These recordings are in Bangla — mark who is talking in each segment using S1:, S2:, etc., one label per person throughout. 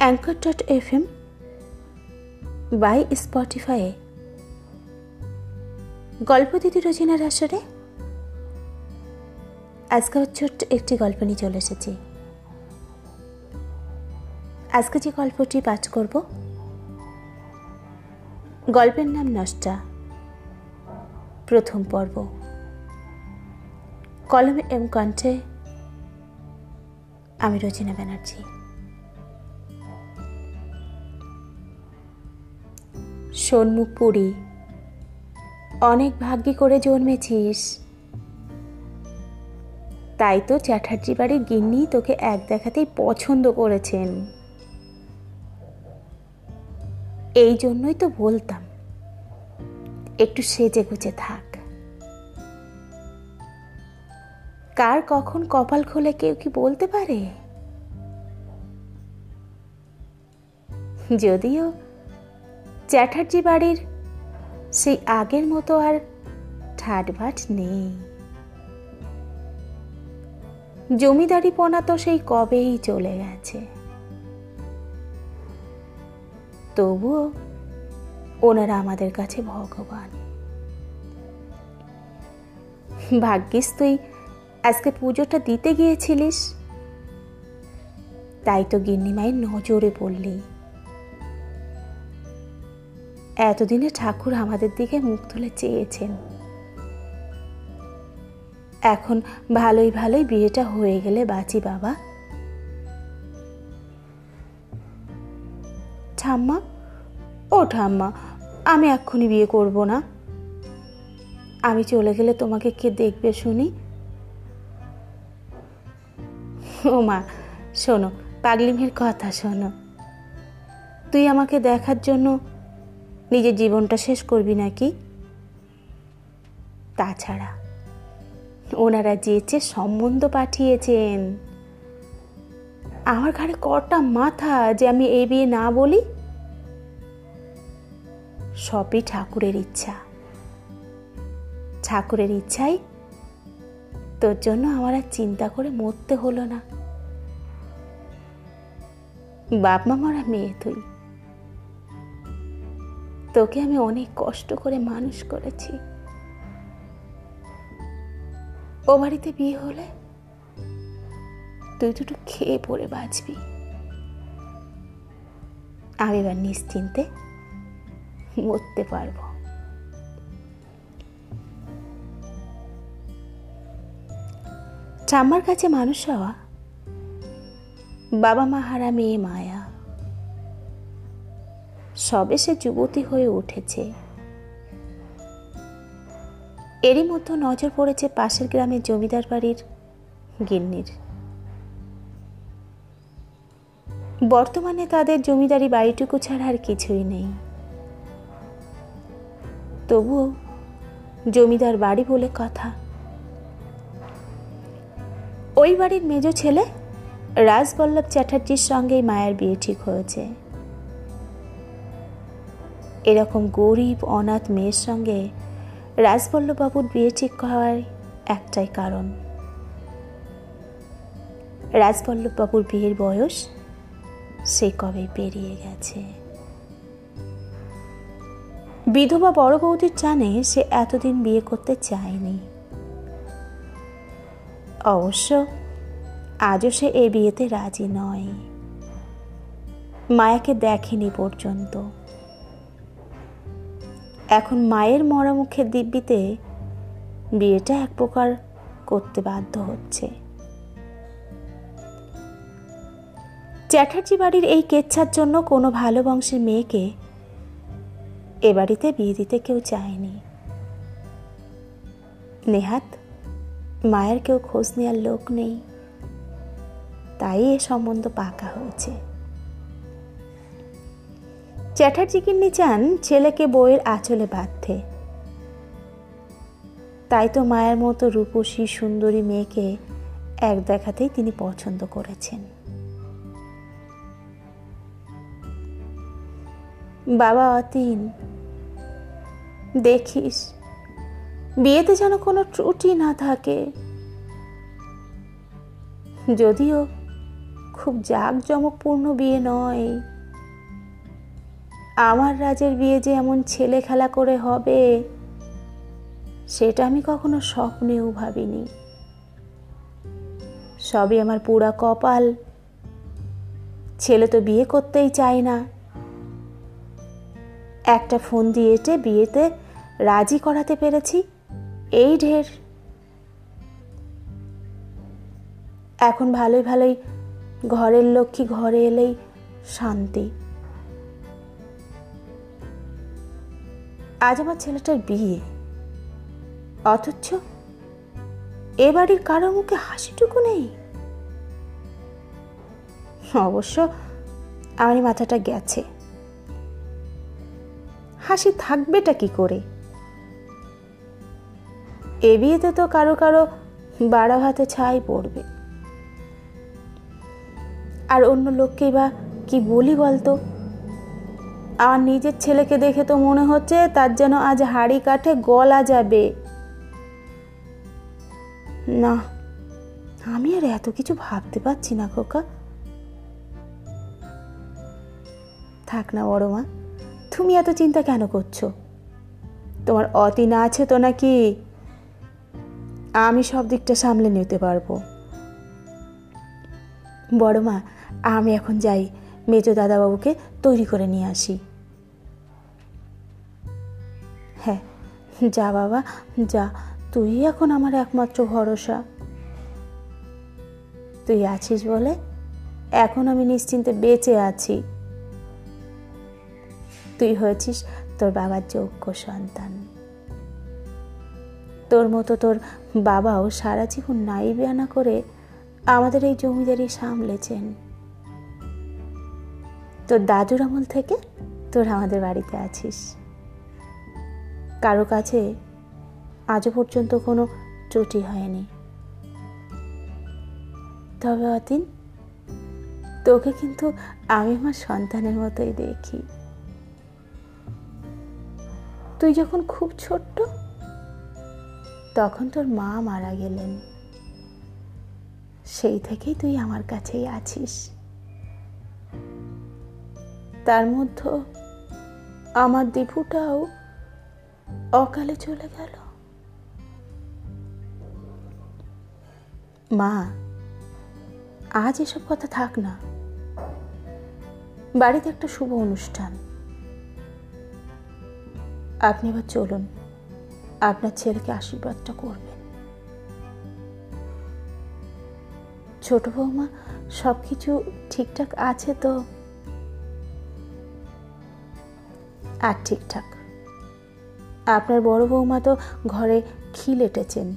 S1: Anchor dot F M by স্পটিফাইয়ে গল্প দিদি রোজিনার আসরে আজকে ছোট্ট একটি গল্প নিয়ে চলে এসেছি। আজকে যে গল্পটি পাঠ করব, গল্পের নাম নষ্টা। প্রথম পর্ব। কলমে এম কণ্ঠে আমি রচিনা ব্যানার্জি। সন্মুখ অনেক ভাগ্যি করে জন্মেছিস। তাই তো চ্যাটার্জি বাড়ির গিন্নি তোকে এক দেখাতেই পছন্দ করেছেন। এই জন্যই তো বলতাম, একটু সেজে গুজে থাক। কার কখন কপাল খোলে কেউ কি বলতে পারে? যদিও চ্যাটার্জি বাড়ির সেই আগের মতো আর ঠাটভাট নেই। জমিদারি পোনা তো সেই কবেই চলে গেছে। তবুও ওনারা আমাদের কাছে ভগবান। ভাগ্যিস তুই আজকে পুজোটা দিতে গিয়েছিলিস। তাই তো গিন্নিমায়ের নজরে পড়লি। এতদিনে ঠাকুর আমাদের দিকে মুখ তুলে চেয়েছেন। এখন ভালোই ভালোই বিয়েটা হয়ে গেলে বাঁচি বাবা। ঠাম্মা, ও ঠাম্মা, আমি এক্ষুনি বিয়ে করব না। আমি চলে গেলে তোমাকে কে দেখবে শুনি? ও মা, শোনো, পাগলিমের কথা শোনো। তুই আমাকে দেখার জন্য নিজের জীবনটা শেষ করবি নাকি? তাছাড়া ওনারা যেচে সম্বন্ধ পাঠিয়েছেন, আমার ঘাড়ে কটা মাথা যে আমি এই বিয়ে না বলি? সবই ঠাকুরের ইচ্ছা। ঠাকুরের ইচ্ছাই তোর জন্য আমার আর চিন্তা করে মরতে হলো না। বাপ মা মারা মেয়ে তুই। তোকে আমি অনেক কষ্ট করে মানুষ করেছি। ও বাড়িতে বিয়ে হলে তুই দুটো খেয়ে পড়ে বাঁচবি। আমি এবার নিশ্চিন্তে মরতে পারব। ঠাম্মার কাছে মানুষ হওয়া বাবা মা হারা মেয়ে মায়া। সবে সে যুবতী হয়ে উঠেছে। এরই মধ্যে নজর পড়েছে পাশের গ্রামের জমিদার বাড়ির গিন্নির। বর্তমানে তাদের জমিদারি বাড়িটুকু ছাড়া আর কিছুই নেই। তবুও জমিদার বাড়ি বলে কথা। ওই বাড়ির মেজ ছেলে রাজবল্লভ চ্যাটার্জির সঙ্গেই মায়ের বিয়ে ঠিক হয়েছে। এরকম গরিব, অনাথ মেয়ের সঙ্গে রাজবল্লভবাবুর বিয়ে ঠিক হওয়ার একটাই কারণ। রাজবল্লভবাবুর বিয়ের বয়স সে কবে পেরিয়ে গেছে? বিধবা বড় বৌদির জানে সে এতদিন বিয়ে করতে চায়নি। অবশ্য আজও সে এ বিয়েতে রাজি নয়। মায়াকে দেখেনি পর্যন্ত। এখন মায়ের মরামুখের দিব্যিতে বিয়েটা এক প্রকার করতে বাধ্য হচ্ছে। চ্যাটার্জি বাড়ির এই কেচ্ছার জন্য কোনো ভালো বংশের মেয়েকে এ বাড়িতে বিয়ে দিতে কেউ চায়নি। নেহাত মায়ের কেউ খোঁজ নেওয়ার লোক নেই। তাই এ সম্বন্ধ পাকা হয়েছে। চ্যাটার্জি কিন্নি চান ছেলেকে বইয়ের আঁচলে বাঁধতে। তাই তো মায়ের মতো রূপসী, সুন্দরী মেয়েকে এক দেখাতেই তিনি পছন্দ করেছেন। বাবা অতীন, দেখিস, বিয়েতে যেন কোনো ত্রুটি না থাকে। যদিও খুব জাঁকজমকপূর্ণ বিয়ে নয়। আমার রাজের বিয়ে যে এমন ছেলে খেলা করে হবে, সেটা আমি কখনো স্বপ্নেও ভাবিনি। সবই আমার পুরা কপাল। ছেলে তো বিয়ে করতেই চায় না। একটা ফোন দিয়েটে বিয়েতে রাজি করাতে পেরেছি, এই ঢের। এখন ভালোই ভালোই ঘরের লক্ষ্মী ঘরে এলেই শান্তি। আজ আমার ছেলেটার বিয়ে। অথচ এ বাড়ির কারোর মুখে হাসিটুকু নেই। অবশ্য আমারই মাথাটা গেছে। হাসি থাকবেটা কি করে? এ বিয়েতে তো কারও কারও বাড়া ভাতে ছাই পড়বে। আর অন্য লোককেই বা কি বলি বলতো? আমার নিজের ছেলেকে দেখে তো মনে হচ্ছে তার যেন আজ হাড়ি কাঠে গলা যাবে। না, আমি আর এত কিছু ভাবতে পারছি না খোকা। থাক না বড় মা, তুমি এত চিন্তা কেন করছ? তোমার অতিনা আছে তো নাকি? আমি সব দিকটা সামলে নিতে পারব। বড় মা, আমি এখন যাই, মেজো দাদাবাবুকে তৈরি করে নিয়ে আসি। হ্যাঁ যা বাবা, যা। তুই এখন আমার একমাত্র ভরসা। তুই আছিস বলে এখন আমি নিশ্চিন্তে বেঁচে আছি। তুই হয়েছিস তোর বাবার যোগ্য সন্তান। তোর মতো তোর বাবাও সারা জীবন নাই বেয়ানা করে আমাদের এই জমিদারি সামলেছেন। তোর দাদুর আমল থেকে তোর আমাদের বাড়িতে আছিস। কারও কাছে আজও পর্যন্ত কোনো ত্রুটি হয়নি। তবে অতীন, তোকে কিন্তু আমি আমার সন্তানের মতোই দেখি। তুই যখন খুব ছোট্ট, তখন তোর মা মারা গেলেন। সেই থেকেই তুই আমার কাছেই আছিস। তার মধ্যে আমার দীপুটাও অকালে চলে গেল। মা, আজ এসব কথা থাক না। বাড়িতে একটা শুভ অনুষ্ঠান। আপনি এবার চলুন, আপনার ছেলেকে আশীর্বাদটা করবেন। ছোট বৌমা সব কিছু ঠিকঠাক আছে তো? আর ঠিকঠাক আপনার বড় বৌমা তো ঘরে খি লেটেছেন।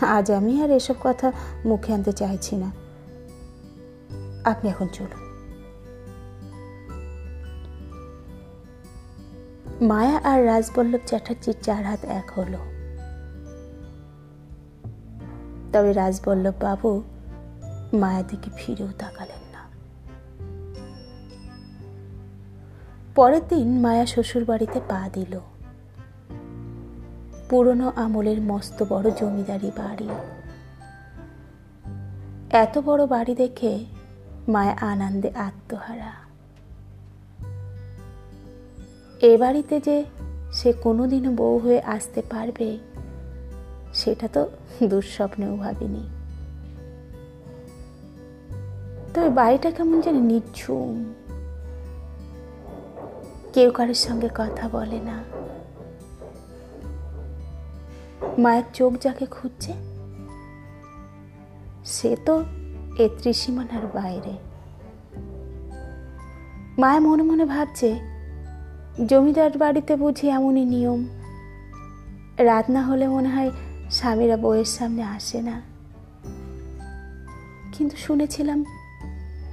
S1: আজ আমি আর এসব কথা মুখে আনতে চাইছি না। আপনি এখন চলুন। মায়া আর রাজবল্লভ চ্যাটার্জির চার হাত এক হলো। তবে রাজবল্লভ বাবু মায়ের দিকে ফিরেও তাকালেন পরের দিন মায়া শ্বশুর বাড়িতে পা দিল। পুরনো আমলের মস্ত বড় জমিদারি বাড়ি। এত বড় বাড়ি দেখে মায়া আনন্দে আত্মহারা। এ বাড়িতে যে সে কোনোদিনও বউ হয়ে আসতে পারবে, সেটা তো দুঃস্বপ্নেও ভাবিনি। তবে বাড়িটা কেমন যেন নিচ্ছুম কেউ কারোর সঙ্গে কথা বলে না। মায়ের চোখ যাকে খুঁজছে, সে তো এ ত্রিসীমানার বাইরে। মায়ের মনে মনে ভাবছে, জমিদার বাড়িতে বুঝি এমনই নিয়ম। রাত না হলে মনে হয় স্বামীরা বউয়ের সামনে আসে না। কিন্তু শুনেছিলাম,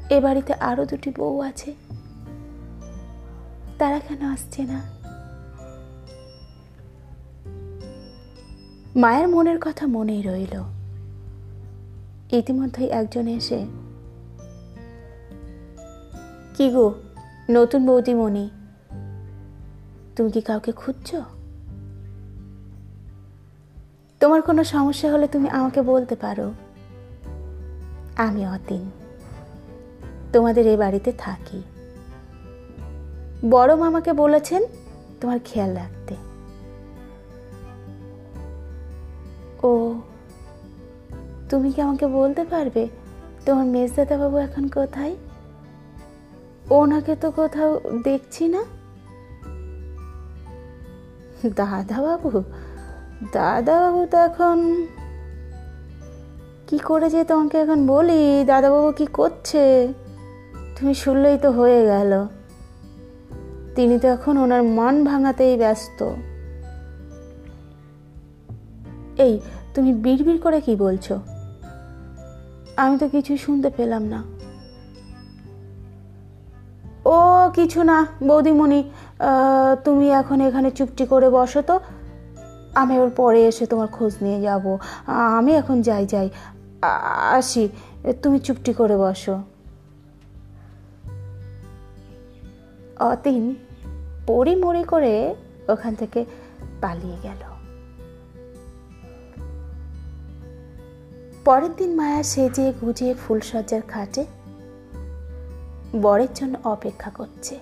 S1: এ বাড়িতে আরও দুটি বউ আছে। তারা কেন আসছে না? মায়ের মনের কথা মনেই রইল। ইতিমধ্যেই একজন এসে, কি গো, নতুন বৌদিমণি, তুমি কি কাউকে খুঁজছ? তোমার কোনো সমস্যা হলে তুমি আমাকে বলতে পারো। আমি অতীন। তোমাদের এই বাড়িতে থাকি। বড় মামাকে বলেছেন তোমার খেয়াল রাখতে। ও, তুমি কি আমাকে বলতে পারবে তোমার মেজদাদা বাবু এখন কোথায়? ওনাকে তো কোথাও দেখছি না। দাদা বাবু দাদা বাবু তো এখন কি করে যে তোমাকে এখন বলি? দাদাবাবু কি করছে? তুমি শুনলেই তো হয়ে গেল। তিনি তো এখন ওনার মান ভাঙাতেই ব্যস্ত। এই, তুমি বিড়বিড় করে কি বলছো? আমি তো কিছুই শুনতে পেলাম না। ও, কিছু না, বৌদিমণি তুমি এখন এখানে চুপটি করে বসো তো। আমি ওর পরে এসে তোমার খোঁজ নিয়ে যাব। আমি এখন যাই যাই। আসি, তুমি চুপটি করে বসো। অতীন পড়ি মরি করে ওখান থেকে পালিয়ে গেল। পরের দিন মায়া সেজে গুজে ফুলসজ্জার খাটে বরের জন্য অপেক্ষা করছে।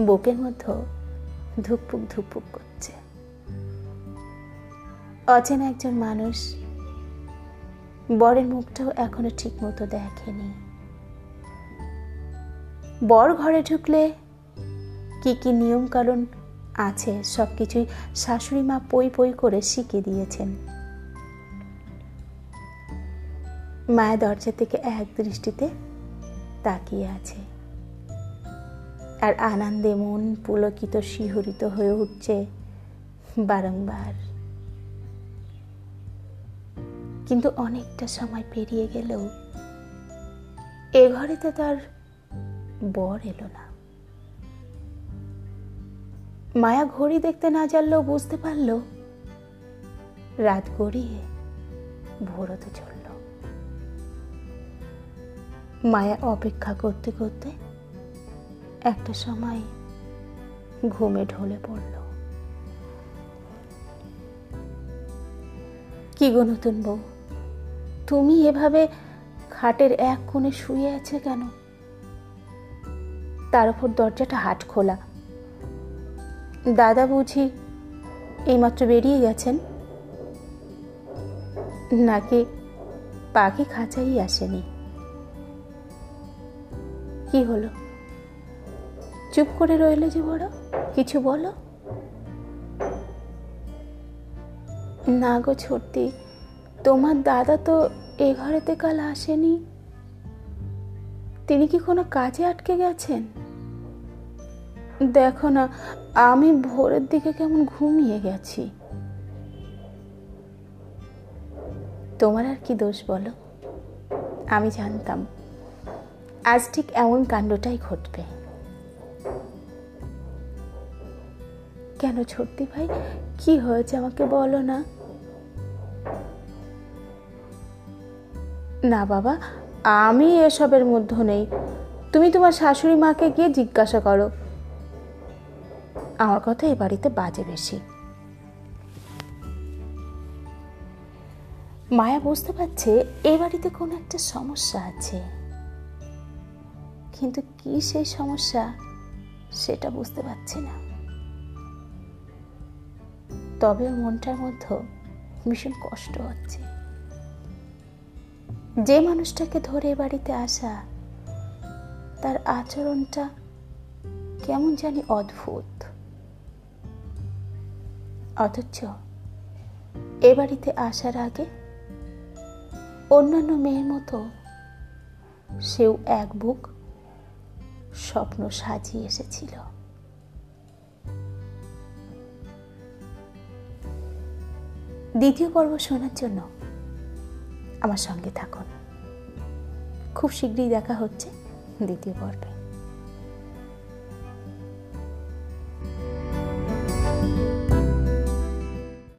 S1: বুকের মধ্যে ধুকপুক ধুকপুক করছে। অচেনা একজন মানুষ বরের মুখটাও এখনও ঠিক মতো দেখেনি। বর ঘরে ঢুকলে কি কি নিয়ম কারণ আছে সব কিছুই শাশুড়ি মা পই পই করে শিখিয়ে দিয়েছেন। মায়া দরজা থেকে এক দৃষ্টিতে তাকিয়ে আছে। আর আনন্দে মন পুলকিত শিহরিত হয়ে উঠছে বারংবার। কিন্তু অনেকটা সময় পেরিয়ে গেলেও এ ঘরে তো তার বর এলো না। মায়া ঘড়ি দেখতে না জানলেও বুঝতে পারল। রাত গড়িয়ে ভোর হতে চলল। মায়া অপেক্ষা করতে করতে একটা সময় ঘুমে ঢলে পড়ল। কি গো নতুন বউ? তুমি এভাবে খাটের এক কোণে শুয়ে আছে কেন? তার উপর দরজাটা হাট খোলা। দাদা বুঝি এইমাত্র বেরিয়ে গেছেন? নাকি পাখি খাঁচাই আসেনি? কি হলো? চুপ করে রইলে যে বড়, কিছু বলো? না গো ছোট্টি তোমার দাদা তো এ ঘরেতে কাল আসেনি। তিনি কি কোনো কাজে আটকে গেছেন? দেখো না আমি ভোরের দিকে কেমন ঘুমিয়ে গেছি। তোমার আর কি দোষ বলো? আমি জানতাম। আজ ঠিক এমন কাণ্ডটাই ঘটবে। কেন ছোট্টি ভাই? কি হয়েছে আমাকে বলো না? না বাবা, আমি এসবের মধ্যে নেই। তুমি তোমার শাশুড়ি মাকে গিয়ে জিজ্ঞাসা করো। আমার কথা এই বাড়িতে বাজে বেশি। মায়া বুঝতে পারছে এ বাড়িতে কোনো একটা সমস্যা আছে। কিন্তু কি সেই সমস্যা, সেটা বুঝতে পারছে না। তবে মনটার মধ্যে ভীষণ কষ্ট হচ্ছে। যে মানুষটাকে ধরে বাড়িতে আসা, তার আচরণটা কেমন জানি অদ্ভুত। অথচ এ বাড়িতে আসার আগে অন্যান্য মেয়ের মতো সেও এক বুক স্বপ্ন সাজিয়ে এসেছিল। দ্বিতীয় পর্ব শোনার জন্য আমার সঙ্গে থাকুন। খুব শীঘ্রই দেখা হচ্ছে দ্বিতীয় পর্বে।